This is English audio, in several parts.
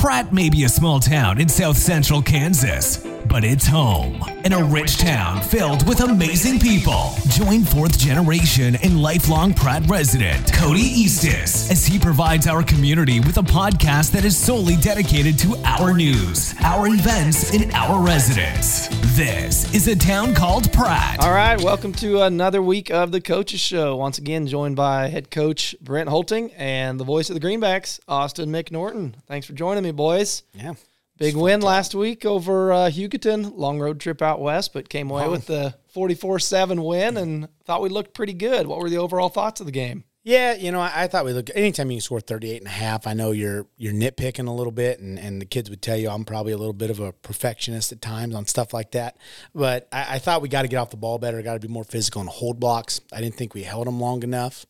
Pratt may be a small town in south central Kansas, but it's home In a rich town filled with amazing people. Join fourth generation and lifelong Pratt resident Cody Eastis as he provides our community with a podcast that is solely dedicated to our news, our events, and our residents. This is a town called Pratt. All right, welcome to another week of the Coaches Show. Once again, joined by head coach Brent Holting and the voice of the Greenbacks, Austin McNorton. Thanks for joining me, boys. Yeah. Big win last week over uh, Hugoton. Long road trip out west, but came away with the 44 7 win and thought we looked pretty good. What were the overall thoughts of the game? Yeah, you know, I, I thought we looked anytime you score 38 and a half, I know you're you're nitpicking a little bit and, and the kids would tell you I'm probably a little bit of a perfectionist at times on stuff like that. But I, I thought we got to get off the ball better, got to be more physical and hold blocks. I didn't think we held them long enough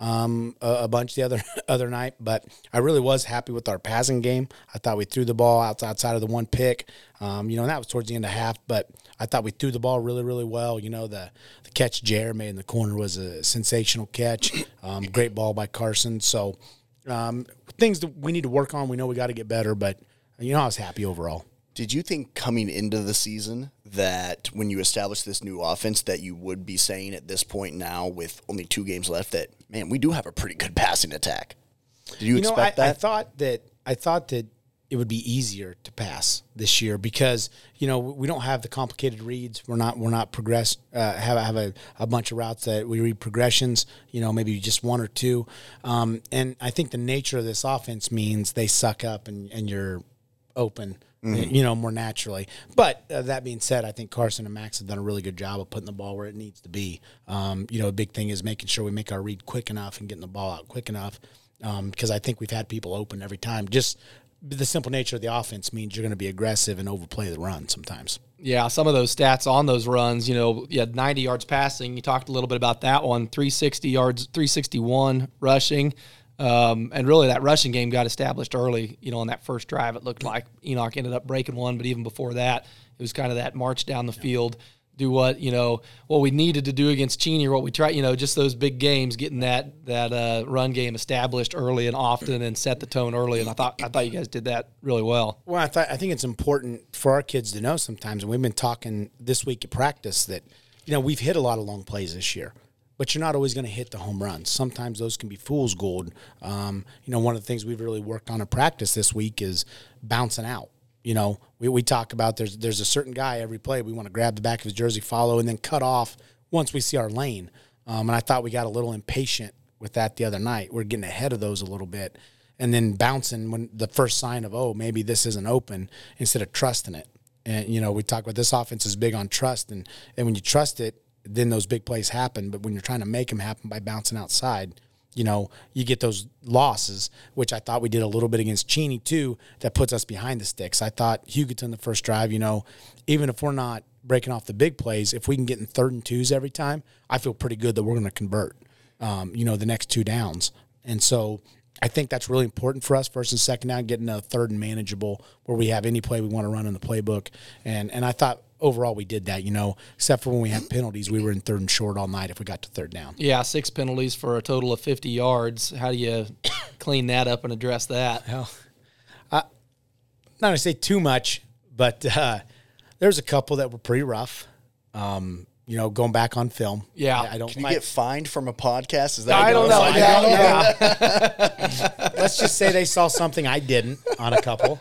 um, a, a, bunch the other other night, but I really was happy with our passing game. I thought we threw the ball outside of the one pick, um, you know, and that was towards the end of half. But I thought we threw the ball really, really well. You know, the the catch Jared made in the corner was a sensational catch. Um, great ball by Carson. So um, things that we need to work on. We know we got to get better, but you know, I was happy overall. Did you think coming into the season that when you established this new offense that you would be saying at this point now with only two games left that man we do have a pretty good passing attack? Did you, you expect know, I, that? I thought that I thought that it would be easier to pass this year because you know we don't have the complicated reads. We're not we're not progress uh, have have a, a bunch of routes that we read progressions. You know maybe just one or two, um, and I think the nature of this offense means they suck up and and you're open mm-hmm. you know, more naturally. But uh, that being said, I think Carson and Max have done a really good job of putting the ball where it needs to be. Um, you know, a big thing is making sure we make our read quick enough and getting the ball out quick enough. Because um, I think we've had people open every time. Just the simple nature of the offense means you're going to be aggressive and overplay the run sometimes. Yeah, some of those stats on those runs, you know, you had 90 yards passing. You talked a little bit about that one, 360 yards, 361 rushing. Um, and really, that rushing game got established early. You know, on that first drive, it looked like Enoch ended up breaking one, but even before that, it was kind of that march down the field, do what you know what we needed to do against Cheney, or what we tried. You know, just those big games, getting that that uh, run game established early and often, and set the tone early. And I thought I thought you guys did that really well. Well, I thought I think it's important for our kids to know sometimes, and we've been talking this week at practice that you know we've hit a lot of long plays this year but you're not always going to hit the home runs. Sometimes those can be fool's gold. Um, you know, one of the things we've really worked on in practice this week is bouncing out. You know, we, we talk about there's there's a certain guy every play we want to grab the back of his jersey, follow, and then cut off once we see our lane. Um, and I thought we got a little impatient with that the other night. We're getting ahead of those a little bit, and then bouncing when the first sign of oh maybe this isn't open instead of trusting it. And you know, we talk about this offense is big on trust, and and when you trust it, then those big plays happen. But when you're trying to make them happen by bouncing outside, you know, you get those losses, which I thought we did a little bit against Cheney too, that puts us behind the sticks. I thought Hugoton the first drive, you know, even if we're not breaking off the big plays, if we can get in third and twos every time, I feel pretty good that we're going to convert, um, you know, the next two downs. And so I think that's really important for us, first and second down, getting a third and manageable where we have any play we want to run in the playbook. And and I thought overall we did that, you know, except for when we had penalties, we were in third and short all night if we got to third down. Yeah, six penalties for a total of 50 yards. How do you clean that up and address that? Well, uh, not going to say too much, but uh, there's a couple that were pretty rough. Um, you know, going back on film. Yeah, I, I don't. Can you get fined from a podcast? Is that? I don't know. I don't know. Let's just say they saw something I didn't on a couple.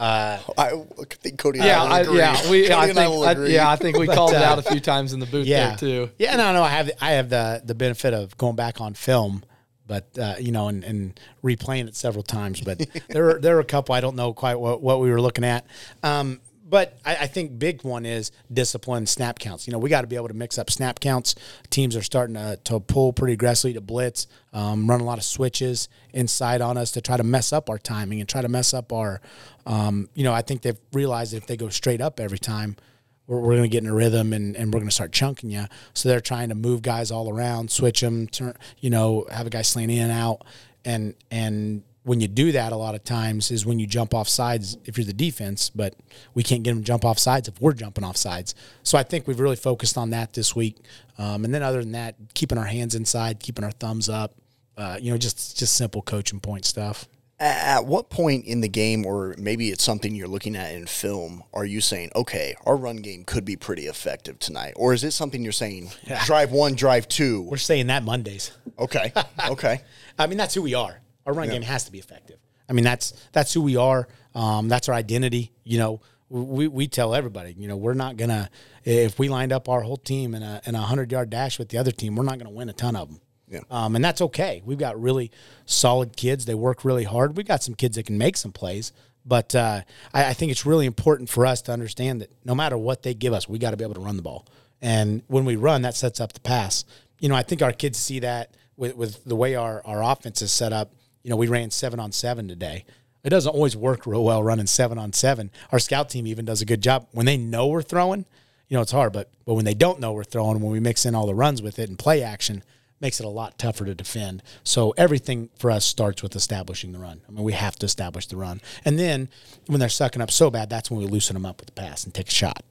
Uh, I think Cody. Yeah, I I, yeah, we. Cody I think, I, yeah, I think we but, called uh, it out a few times in the booth yeah. there too. Yeah, no, no, I have I have the the benefit of going back on film, but uh, you know, and, and replaying it several times. But there were there were a couple I don't know quite what, what we were looking at. Um, but I, I, think big one is discipline snap counts. You know, we got to be able to mix up snap counts. Teams are starting to, to pull pretty aggressively to blitz, um, run a lot of switches inside on us to try to mess up our timing and try to mess up our. Um, you know, I think they've realized that if they go straight up every time, we're, we're going to get in a rhythm and, and we're going to start chunking you. So they're trying to move guys all around, switch them, turn, you know, have a guy slant in and out, and and when you do that a lot of times is when you jump off sides if you're the defense, but we can't get them to jump off sides if we're jumping off sides. So I think we've really focused on that this week. Um, and then other than that, keeping our hands inside, keeping our thumbs up, uh, you know, just just simple coaching point stuff. At what point in the game, or maybe it's something you're looking at in film, are you saying, okay, our run game could be pretty effective tonight? Or is it something you're saying, drive one, drive two? We're saying that Mondays. Okay. Okay. I mean, that's who we are. Our run game has to be effective. I mean, that's that's who we are. Um, that's our identity. You know, we, we tell everybody, you know, we're not gonna if we lined up our whole team in a in a hundred yard dash with the other team, we're not gonna win a ton of them. Yeah. Um, and that's okay. We've got really solid kids. They work really hard. We've got some kids that can make some plays. But uh, I, I think it's really important for us to understand that no matter what they give us, we got to be able to run the ball. And when we run, that sets up the pass. You know, I think our kids see that with, with the way our, our offense is set up. You know, we ran seven on seven today. It doesn't always work real well running seven on seven. Our scout team even does a good job when they know we're throwing. You know, it's hard, but but when they don't know we're throwing, when we mix in all the runs with it and play action, makes it a lot tougher to defend. So everything for us starts with establishing the run. I mean, we have to establish the run, and then when they're sucking up so bad, that's when we loosen them up with the pass and take a shot.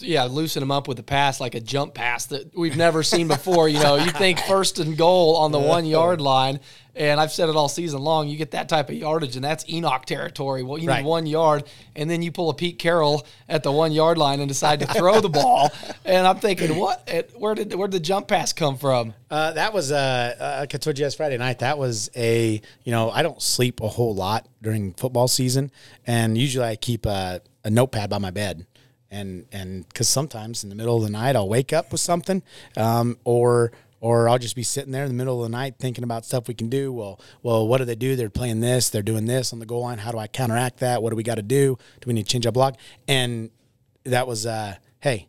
Yeah, loosen them up with a pass like a jump pass that we've never seen before. You know, you think first and goal on the one yard line, and I've said it all season long. You get that type of yardage, and that's Enoch territory. Well, you Right. need one yard, and then you pull a Pete Carroll at the one yard line and decide to throw the ball. And I'm thinking, what? Where did where did the jump pass come from? Uh, that was uh, uh, like I told you last Friday night. That was a you know I don't sleep a whole lot during football season, and usually I keep a, a notepad by my bed, and and because sometimes in the middle of the night I'll wake up with something, um, or or I'll just be sitting there in the middle of the night thinking about stuff we can do. Well, well, what do they do? They're playing this, they're doing this on the goal line. How do I counteract that? What do we got to do? Do we need to change our block? And that was uh, hey,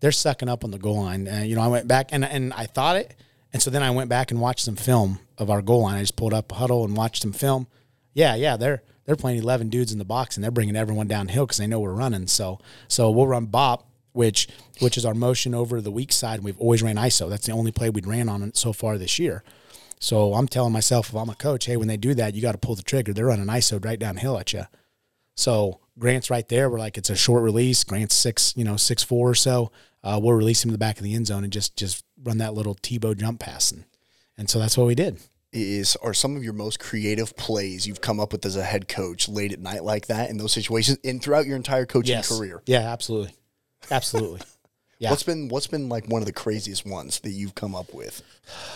they're sucking up on the goal line. You know, I went back and and I thought it, and so then I went back and watched some film of our goal line. I just pulled up a huddle and watched some film. Yeah, yeah, they're they're playing eleven dudes in the box and they're bringing everyone downhill because they know we're running. So so we'll run bop, which which is our motion over the weak side. And we've always ran ISO. That's the only play we'd ran on so far this year. So I'm telling myself, if I'm a coach, hey, when they do that, you got to pull the trigger. They're running ISO right downhill at you. So Grant's right there. We're like, it's a short release. Grant's six, you know, six four or so. Uh, we'll release him to the back of the end zone and just just run that little Tebow jump pass, and, and so that's what we did. Is are some of your most creative plays you've come up with as a head coach late at night like that in those situations and throughout your entire coaching career? Yeah, absolutely, absolutely. Yeah. What's been what's been like one of the craziest ones that you've come up with?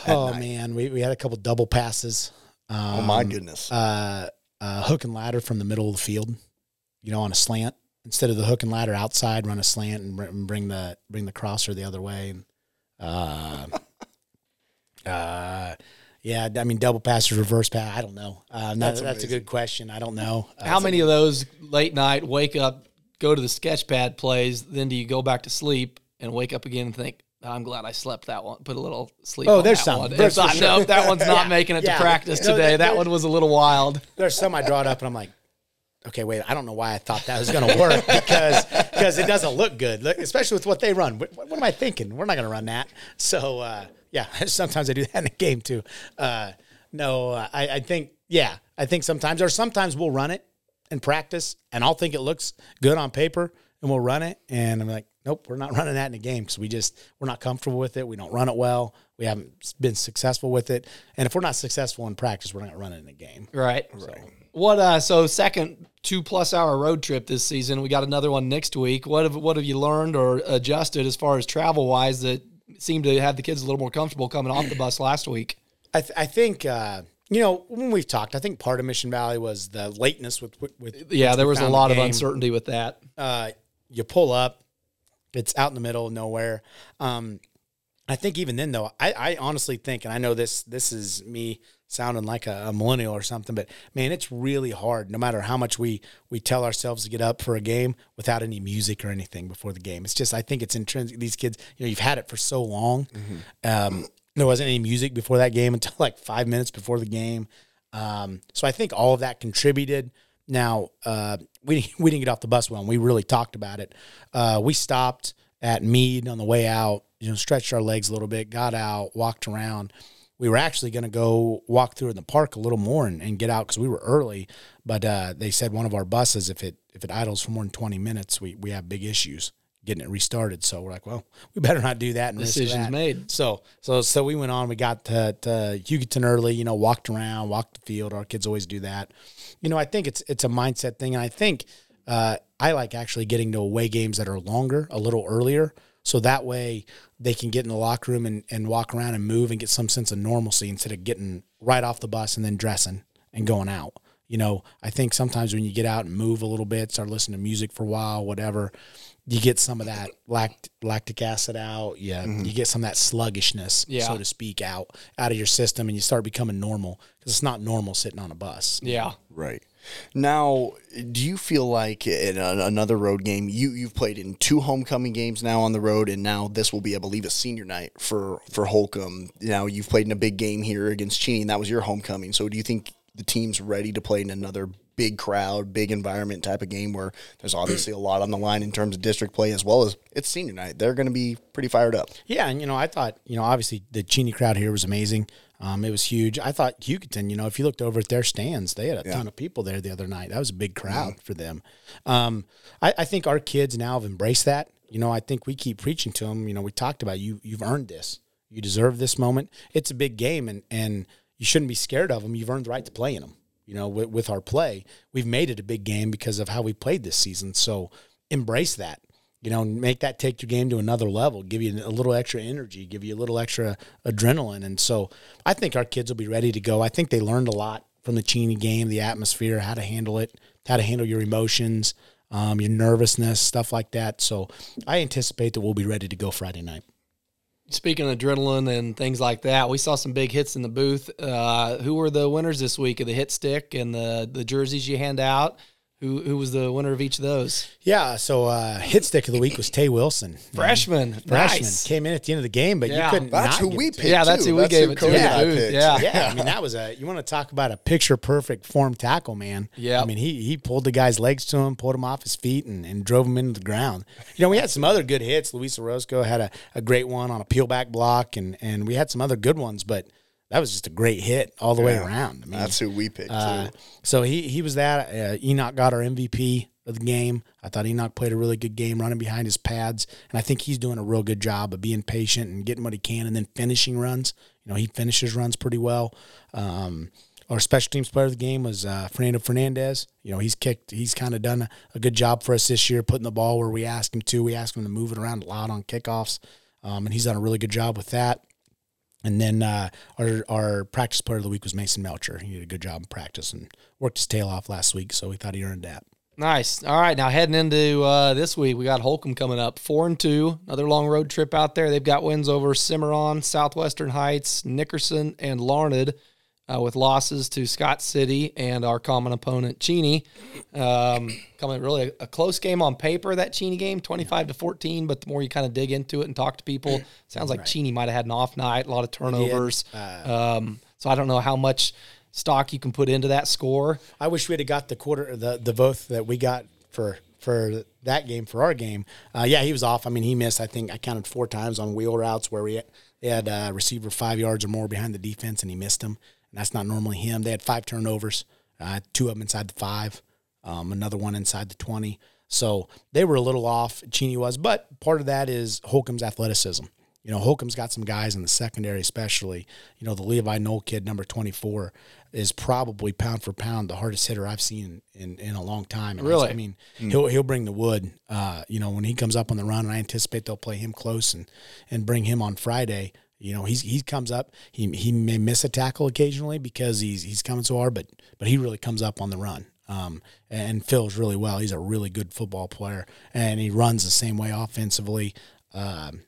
oh man, we, we had a couple double passes, oh my goodness. uh, uh, hook and ladder from the middle of the field, you know, on a slant. Instead of the hook and ladder outside, run a slant and bring the bring the crosser the other way. And, uh, uh, yeah, I mean, double passes, reverse pass. I don't know. Uh, no, That's that's, a good question. I don't know. Uh, How many of those late night wake up, go to the sketch pad plays, then do you go back to sleep and wake up again and think, I'm glad I slept that one. Put a little sleep. Oh, on there's that some. One. There's It's not- sure. no, that one's not Yeah. making it Yeah. to practice No, today. there- That one was a little wild. There's some I draw it up and I'm like, okay, wait, I don't know why I thought that was going to work because because it doesn't look good, Look, especially with what they run. What, what am I thinking? We're not going to run that. So uh, yeah, sometimes I do that in a game too. Uh, no, I, I think yeah, I think sometimes or sometimes we'll run it in practice and I'll think it looks good on paper and we'll run it and I'm like, nope, we're not running that in a game because we just we're not comfortable with it. We don't run it well. We haven't been successful with it, and if we're not successful in practice, we're not going to run it in a game. Right. Right. What uh so second two plus hour road trip this season. We got another one next week. What have what have you learned or adjusted as far as travel wise that seemed to have the kids a little more comfortable coming off the bus last week? I, th- I think uh, you know when we've talked, I think part of Mission Valley was the lateness with with. with Yeah, there was a lot of uncertainty with that. Uh, you pull up, it's out in the middle of nowhere. Um, I think even then though, I, I honestly think, and I know this this is me sounding like a, a millennial or something, but man, it's really hard. No matter how much we we tell ourselves to get up for a game without any music or anything before the game, it's just I think it's intrinsic. These kids, you know, you've had it for so long. Um, there wasn't any music before that game until like five minutes before the game. Um, so I think all of that contributed. Now uh, we we didn't get off the bus well, and we really talked about it. Uh, we stopped at Meade on the way out. You know, stretched our legs a little bit, got out, walked around. We were actually going to go walk through in the park a little more and, and get out because we were early. But uh, they said one of our buses, if it if it idles for more than twenty minutes, we we have big issues getting it restarted. So we're like, well, we better not do that. And Decisions that. made. So so so we went on. We got to, to Hugoton early. You know, walked around, walked the field. Our kids always do that. You know, I think it's it's a mindset thing, and I think uh, I like actually getting to away games that are longer, a little earlier. So that way they can get in the locker room and, and walk around and move and get some sense of normalcy instead of getting right off the bus and then dressing and going out. You know, I think sometimes when you get out and move a little bit, start listening to music for a while, whatever, you get some of that lact- lactic acid out. Yeah, mm-hmm. you get some of that sluggishness, Yeah. so to speak, out out of your system, and you start becoming normal because it's not normal sitting on a bus. Yeah. Right. Now, do you feel like in a, another road game, you you've played in two homecoming games now on the road, and now this will be, I believe, a senior night for for Holcomb. Now you've played in a big game here against Cheney, and that was your homecoming. So, do you think the team's ready to play in another big crowd, big environment type of game where there's obviously a lot on the line in terms of district play as well as it's senior night? They're going to be pretty fired up. Yeah, and you know, I thought, you know, obviously the Cheney crowd here was amazing. Um, it was huge. I thought Hugoton, you know, if you looked over at their stands, they had a ton of people there the other night. That was a big crowd for them. Um, I, I think our kids now have embraced that. You know, I think we keep preaching to them. You know, we talked about you. You've earned this. You deserve this moment. It's a big game, and and you shouldn't be scared of them. You've earned the right to play in them. You know, with, with our play, we've made it a big game because of how we played this season. So embrace that you know, make that take your game to another level, give you a little extra energy, give you a little extra adrenaline. And so I think our kids will be ready to go. I think they learned a lot from the Cheney game, the atmosphere, how to handle it, how to handle your emotions, um, your nervousness, stuff like that. So I anticipate that we'll be ready to go Friday night. Speaking of adrenaline and things like that, we saw some big hits in the booth. Uh, who were the winners this week of the hit stick and the the jerseys you hand out? Who who was the winner of each of those? Yeah, so uh, hit stick of the week was Tay Wilson. Freshman, Freshman nice. came in at the end of the game, but Yeah. you couldn't. That's not who give we it picked. Yeah, that's too. who we gave who it to Cody in the and I booth. picked. Yeah. yeah, I mean that was a you want to talk about a picture perfect form tackle, man. Yeah. I mean he he pulled the guy's legs to him, pulled him off his feet, and, and drove him into the ground. You know, we had some other good hits. Luis Orozco had a, a great one on a peel back block, and and we had some other good ones, but that was just a great hit all the way around. I mean, That's who we picked. uh, too. so he he was that. Uh, Enoch got our MVP of the game. I thought Enoch played a really good game running behind his pads, and I think he's doing a real good job of being patient and getting what he can, and then finishing runs. You know, he finishes runs pretty well. Um, our special teams player of the game was uh, Fernando Fernandez. You know, he's kicked. He's kind of done a, a good job for us this year, putting the ball where we asked him to. We asked him to move it around a lot on kickoffs, um, and he's done a really good job with that. And then uh, our our practice player of the week was Mason Melcher. He did a good job in practice and worked his tail off last week, so we thought he earned that. Nice. All right, now heading into uh, this week, we got Holcomb coming up, four and two. Another long road trip out there. They've got wins over Cimarron, Southwestern Heights, Nickerson, and Larned, uh, with losses to Scott City and our common opponent Cheney. Um, coming really a, a close game on paper. That Cheney game, twenty-five to fourteen. But the more you kind of dig into it and talk to people, sounds like Cheney might have had an off night, a lot of turnovers. um, so I don't know how much stock you can put into that score. I wish we'd have got the quarter the the vote that we got for for that game for our game. Uh, yeah, he was off. I mean, he missed. I think I counted four times on wheel routes where we had, had a receiver five yards or more behind the defense, and he missed them. That's not normally him. They had five turnovers, uh, two of them inside the five, um, another one inside the twenty. So they were a little off. Cheney was, but part of that is Holcomb's athleticism. You know, Holcomb's got some guys in the secondary, especially. You know, the Levi Knoll kid, number 24, is probably pound for pound the hardest hitter I've seen in, in a long time. And Really? I mean, he'll he'll bring the wood. Uh, you know, when he comes up on the run, and I anticipate they'll play him close and and bring him on Friday. You know, he's he comes up. He he may miss a tackle occasionally because he's he's coming so hard, but but he really comes up on the run. Um, and fills really well. He's a really good football player, and he runs the same way offensively. Um,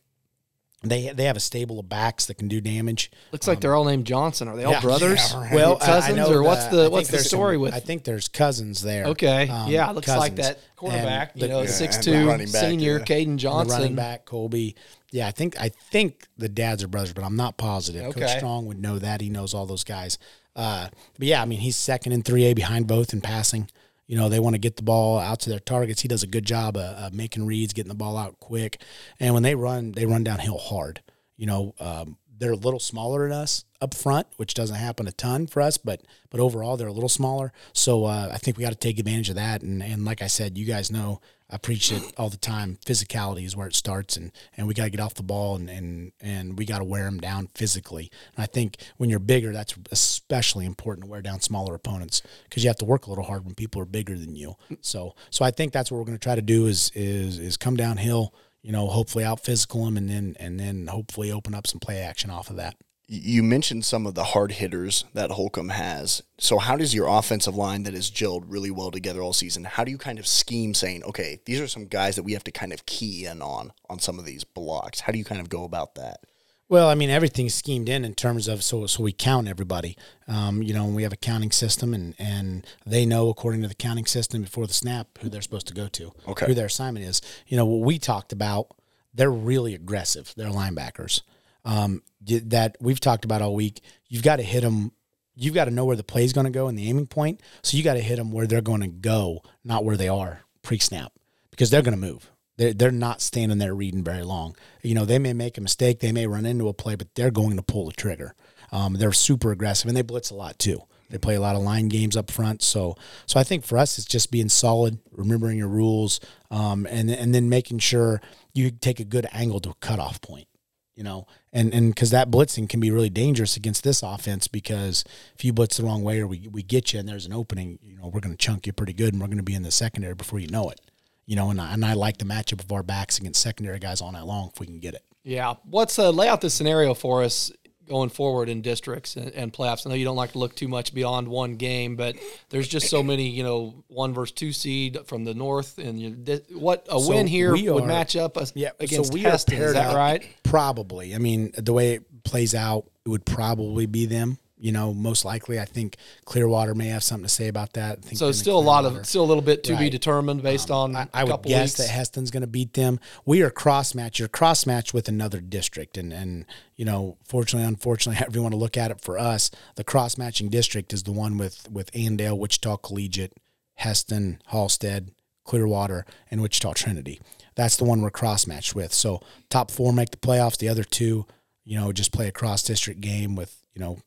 they they have a stable of backs that can do damage. Looks like they're all named Johnson. Are they all Yeah. brothers? Yeah, right. Well, I- I cousins, know or what's the what's the story some- with? I think there's cousins there. okay, Um, yeah, looks like that quarterback. And you know, yeah, six two senior yeah. Caden the Johnson. running back Colby. Yeah, I think I think the dads are brothers, but I'm not positive. Okay. Coach Strong would know that. He knows all those guys. Uh, but yeah, I mean he's second in 3A behind both in passing. You know they want to get the ball out to their targets. He does a good job of, of making reads, getting the ball out quick, and when they run, they run downhill hard. You know um, they're a little smaller than us up front, which doesn't happen a ton for us, but but overall they're a little smaller. So uh, I think we got to take advantage of that. And and like I said, you guys know I preach it all the time. Physicality is where it starts, and, and we got to get off the ball and, and, and we got to wear them down physically. And I think when you're bigger, that's especially important to wear down smaller opponents because you have to work a little hard when people are bigger than you. So so I think that's what we're going to try to do is is is come downhill. You know, hopefully out physical them, and then and then hopefully open up some play action off of that you mentioned some of the hard hitters that Holcomb has. So how does your offensive line that is has gelled really well together all season? How do you kind of scheme saying, okay, these are some guys that we have to kind of key in on on some of these blocks? How do you kind of go about that? Well, I mean, everything's schemed in in terms of so so we count everybody. Um, you know, we have a counting system, and and they know according to the counting system before the snap who they're supposed to go to, okay. who their assignment is. You know, what we talked about, they're really aggressive. They're linebackers um, that we've talked about all week. You've got to hit them. You've got to know where the play is going to go and the aiming point. So you got to hit them where they're going to go, not where they are pre-snap, because they're going to move. They're, they're not standing there reading very long. You know, they may make a mistake, they may run into a play, but they're going to pull the trigger. Um, they're super aggressive and they blitz a lot too. They play a lot of line games up front. So, so I think for us, it's just being solid, remembering your rules, um, and and then making sure you take a good angle to a cutoff point you know, and and because that blitzing can be really dangerous against this offense because if you blitz the wrong way or we, we get you and there's an opening, you know, we're going to chunk you pretty good and we're going to be in the secondary before you know it, you know, and I, and I like the matchup of our backs against secondary guys all night long if we can get it. Yeah, what's uh, lay out the scenario for us going forward in districts and, and, playoffs. I know you don't like to look too much beyond one game, but there's just so many, you know, one versus two seed from the north, and you, what a so win here would match up yeah, against so we Hesston. Is that right? Probably. I mean, the way it plays out, it would probably be them you know, most likely, I think Clearwater may have something to say about that. so it's still a lot of, still a little bit to right. be determined based um, on. I, I would guess weeks. that Hesston's going to beat them. We are cross match. You're cross match with another district, and and you know, fortunately, unfortunately, however you want to look at it, for us, the cross matching district is the one with with Andale, Wichita Collegiate, Hesston, Halstead, Clearwater, and Wichita Trinity. That's the one we're cross matched with. So top four make the playoffs. The other two, you know, just play a cross district game with you know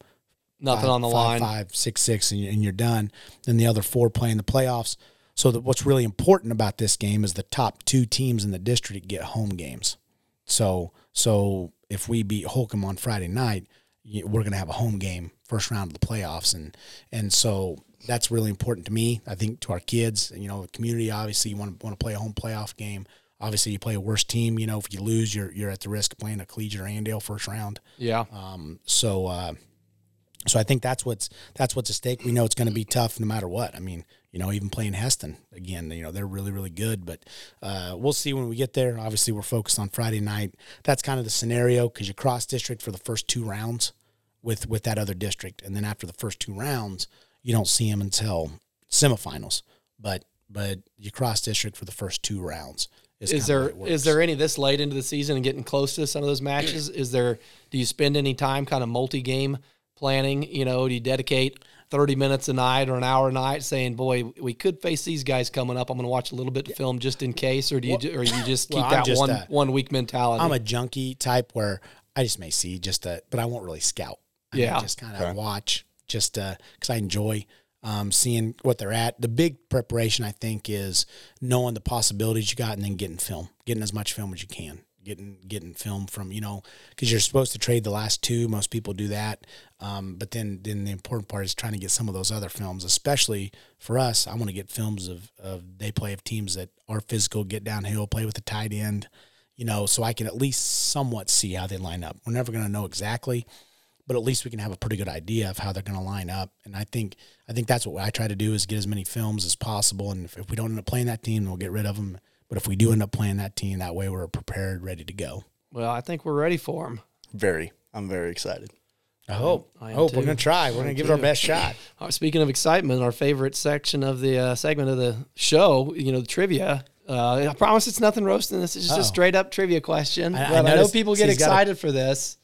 nothing five, on the five, line, five, six, six, and, and you're done. Then the other four play in the playoffs. So that what's really important about this game is the top two teams in the district get home games. So so if we beat Holcomb on Friday night, we're going to have a home game first round of the playoffs, and and so that's really important to me. I think to our kids, you know, the community. Obviously, you want to want to play a home playoff game. Obviously, you play a worse team. You know, if you lose, you're you're at the risk of playing a collegiate or Andale first round. Yeah. Um. So. Uh, so I think that's what's that's what's at stake. We know it's going to be tough no matter what. I mean, you know, even playing Hesston again, you know, they're really really good. But uh, we'll see when we get there. Obviously, we're focused on Friday night. That's kind of the scenario because you cross district for the first two rounds with with that other district, and then after the first two rounds, you don't see them until semifinals. But but you cross district for the first two rounds. Is, is there is there any this late into the season and getting close to some of those matches? Is there do you spend any time kind of multi game? Planning? You know, do you dedicate 30 minutes a night or an hour a night saying, boy, we could face these guys coming up. I'm going to watch a little bit of film just in case, or do you, or you just keep well, that just one, a, one week mentality? I'm a junkie type where I just may see just a, but I won't really scout. I yeah. just kind of okay. watch just uh, cause I enjoy um, seeing what they're at. The big preparation, I think, is knowing the possibilities you got and then getting film, getting as much film as you can getting getting film from you know because you're supposed to trade the last two. Most people do that, um, but then then the important part is trying to get some of those other films. Especially for us, I want to get films of of they play of teams that are physical, get downhill, play with the tight end, you know, so I can at least somewhat see how they line up. We're never going to know exactly, but at least we can have a pretty good idea of how they're going to line up. And I think I think that's what I try to do is get as many films as possible. And if, if we don't end up playing that team, we'll get rid of them but if we do end up playing that team, that way we're prepared, ready to go. Well, I think we're ready for them. Very. I'm very excited. I hope. I hope too. we're going to try. We're going to give it our best shot. Speaking of excitement, our favorite section of the uh, segment of the show, you know, the trivia. Uh, I promise it's nothing roasting. This is just Uh-oh. a straight up trivia question. I, I, I know people get excited a, for this.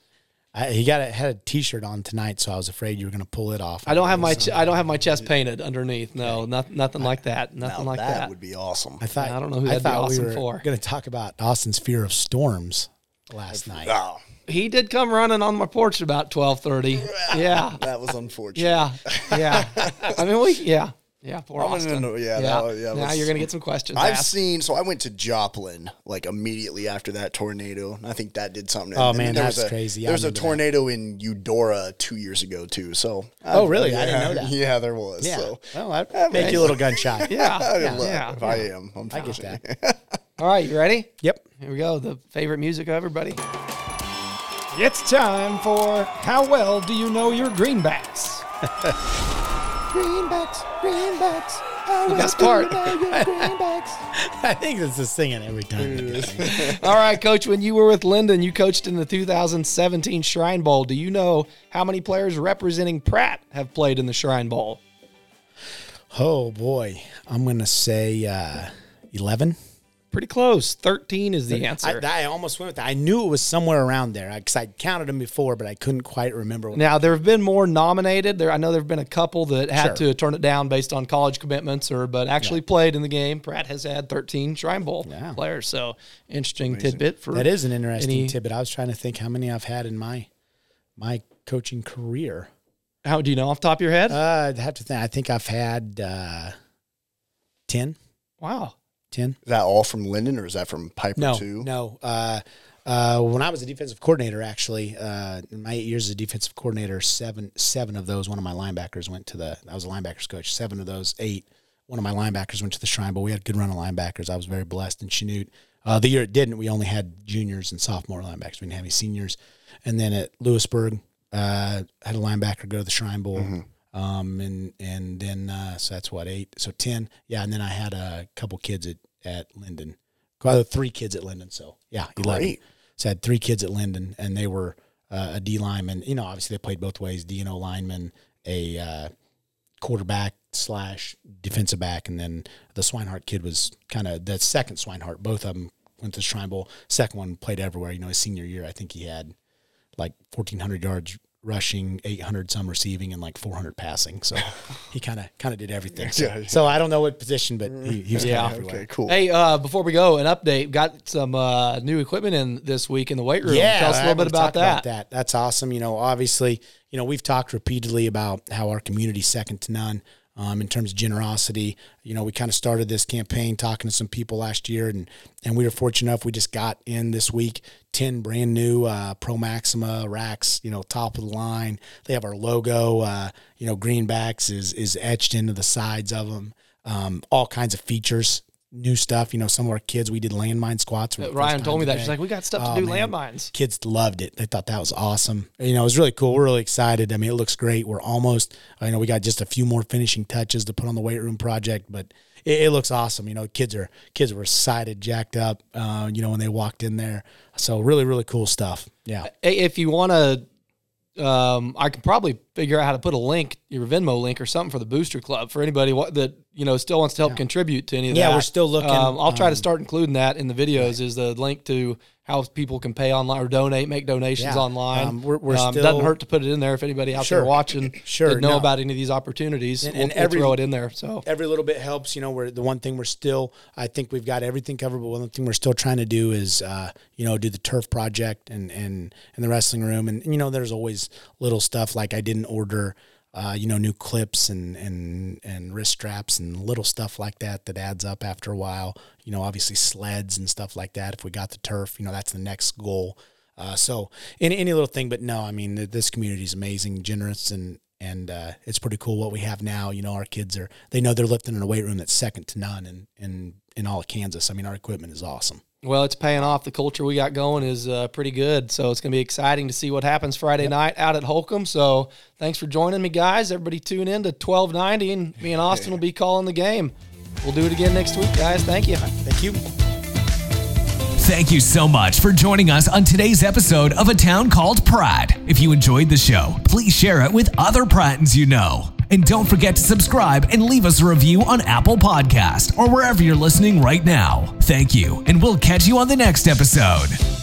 I, he got a, had a T-shirt on tonight, so I was afraid you were going to pull it off. I don't have my ch- I don't have my chest painted underneath. No, not, nothing like that. Nothing like that, that. would be awesome. I thought I don't know who that'd be awesome we for. Going to talk about Austin's fear of storms last night. Oh. He did come running on my porch about twelve thirty. Yeah, that was unfortunate. Yeah, yeah. I mean, we yeah. Yeah, poor I'm gonna Austin. yeah, that yeah, now you're gonna get some questions. I've asked. seen. So I went to Joplin like immediately after that tornado, I think that did something. Oh, And man, there was that's a- crazy. I There was a remember that. tornado in Eudora two years ago too. So Oh, really? I didn't know that. Yeah, there was. Yeah. So well, that make you a little gun shy. Yeah, yeah, love- yeah. if I am, I'm I get fine. that. All right, you ready? Yep. Here we go. The favorite music of everybody. It's time for How Well Do You Know Your Greenbacks? Greenbacks, greenbacks. The best part. I think it's just singing every time. All right, Coach, when you were with Lyndon, you coached in the 2017 Shrine Bowl. Do you know how many players representing Pratt have played in the Shrine Bowl? oh boy, I'm gonna say uh, eleven. Pretty close. 13 is the answer. I, I almost went with that. I knew it was somewhere around there because I'd counted them before, but I couldn't quite remember. What Now there have been more nominated. There, I know there have been a couple that had Sure. to turn it down based on college commitments, or but actually played in the game. Pratt has had 13 Shrine Bowl Yeah. players, so interesting tidbit for that is an interesting any- tidbit. I was trying to think how many I've had in my my coaching career. How do you know off the top of your head? Uh, I'd have to think. I think I've had uh, 10. wow, 10. Is that all from Lyndon, or is that from Piper No, too? no. Uh, uh, when I was a defensive coordinator, actually, uh, in my eight years as a defensive coordinator, seven seven of those, one of my linebackers went to the. I was a linebackers coach. Seven of those eight, one of my linebackers went to the Shrine Bowl. We had a good run of linebackers. I was very blessed in Chanute. Uh, the year it didn't, we only had juniors and sophomore linebackers. We didn't have any seniors. And then at Louisburg, uh, had a linebacker go to the Shrine Bowl. Um, and and then uh, so that's what eight, so ten, yeah. And then I had a couple kids at at Lyndon, well, three kids at Lyndon. So yeah, eleven. Great. So I had three kids at Lyndon, and they were uh, a D lineman. You know, obviously they played both ways: D and O lineman, a uh, quarterback slash defensive back, and then the Swinehart kid was kind of the second Swinehart. Both of them went to the Shrine Bowl. Second one played everywhere. You know, his senior year, I think he had like fourteen hundred yards rushing, eight hundred some receiving, and like four hundred passing. So he kind of kind of did everything. So, Yeah. so I don't know what position, but he, he was Yeah. kind of everywhere. Okay, cool. Hey, uh, before we go, an update. Got some uh, new equipment in this week in the weight room. Yeah, Tell us a little bit wanna about talk that. That's awesome. You know, obviously, you know, we've talked repeatedly about how our community second to none um, in terms of generosity. You know, we kind of started this campaign talking to some people last year, and and we were fortunate enough we just got in this week ten brand new uh, Pro Maxima racks. You know, top of the line. They have our logo. Uh, you know, greenbacks is is etched into the sides of them. Um, all kinds of features. New stuff, you know. Some of our kids, we did landmine squats. Uh, Ryan told me that. She's like, we got stuff to Oh, do man. landmines. Kids loved it. They thought that was awesome. You know, it was really cool. We're really excited. I mean, it looks great. We're almost, I know we got just a few more finishing touches to put on the weight room project, but it, it looks awesome. You know, kids are, kids were excited, jacked up, uh, you know, when they walked in there. So really, really cool stuff. Yeah. If you want to, um, I could probably figure out how to put a link, your Venmo link or something for the Booster Club for anybody that you know still wants to help contribute to any of Yeah, that. Yeah, we're still looking, Um, I'll try to um, start including that in the videos. Is the link to how people can pay online or donate, make donations Yeah. online. Um, we're- we're Um, still- doesn't hurt to put it in there if anybody out Sure. there watching Sure, didn't know no. about any of these opportunities. And- we'll, and we'll throw it in there. So every little bit helps. You know, we're the one thing we're still. I think we've got everything covered, but one thing we're still trying to do is, uh, you know, do the turf project and and and the wrestling room. And you know, there's always little stuff like I didn't order. Uh, you know, new clips and, and and wrist straps and little stuff like that that adds up after a while. You know, obviously sleds and stuff like that. If we got the turf, you know, that's the next goal. Uh, so any any little thing, but no, I mean, th- this community is amazing, generous, and and uh, it's pretty cool what we have now. You know, our kids are they know they're lifting in a weight room that's second to none in in in all of Kansas. I mean, our equipment is awesome. Well, it's paying off. The culture we got going is uh, pretty good. So it's going to be exciting to see what happens Friday night out at Holcomb. So thanks for joining me, guys. Everybody tune in to 1290, and me and Austin will be calling the game. We'll do it again next week, guys. Thank you. Thank you. Thank you so much for joining us on today's episode of A Town Called Pratt. If you enjoyed the show, please share it with other Prattons you know. And don't forget to subscribe and leave us a review on Apple Podcast or wherever you're listening right now. Thank you, and we'll catch you on the next episode.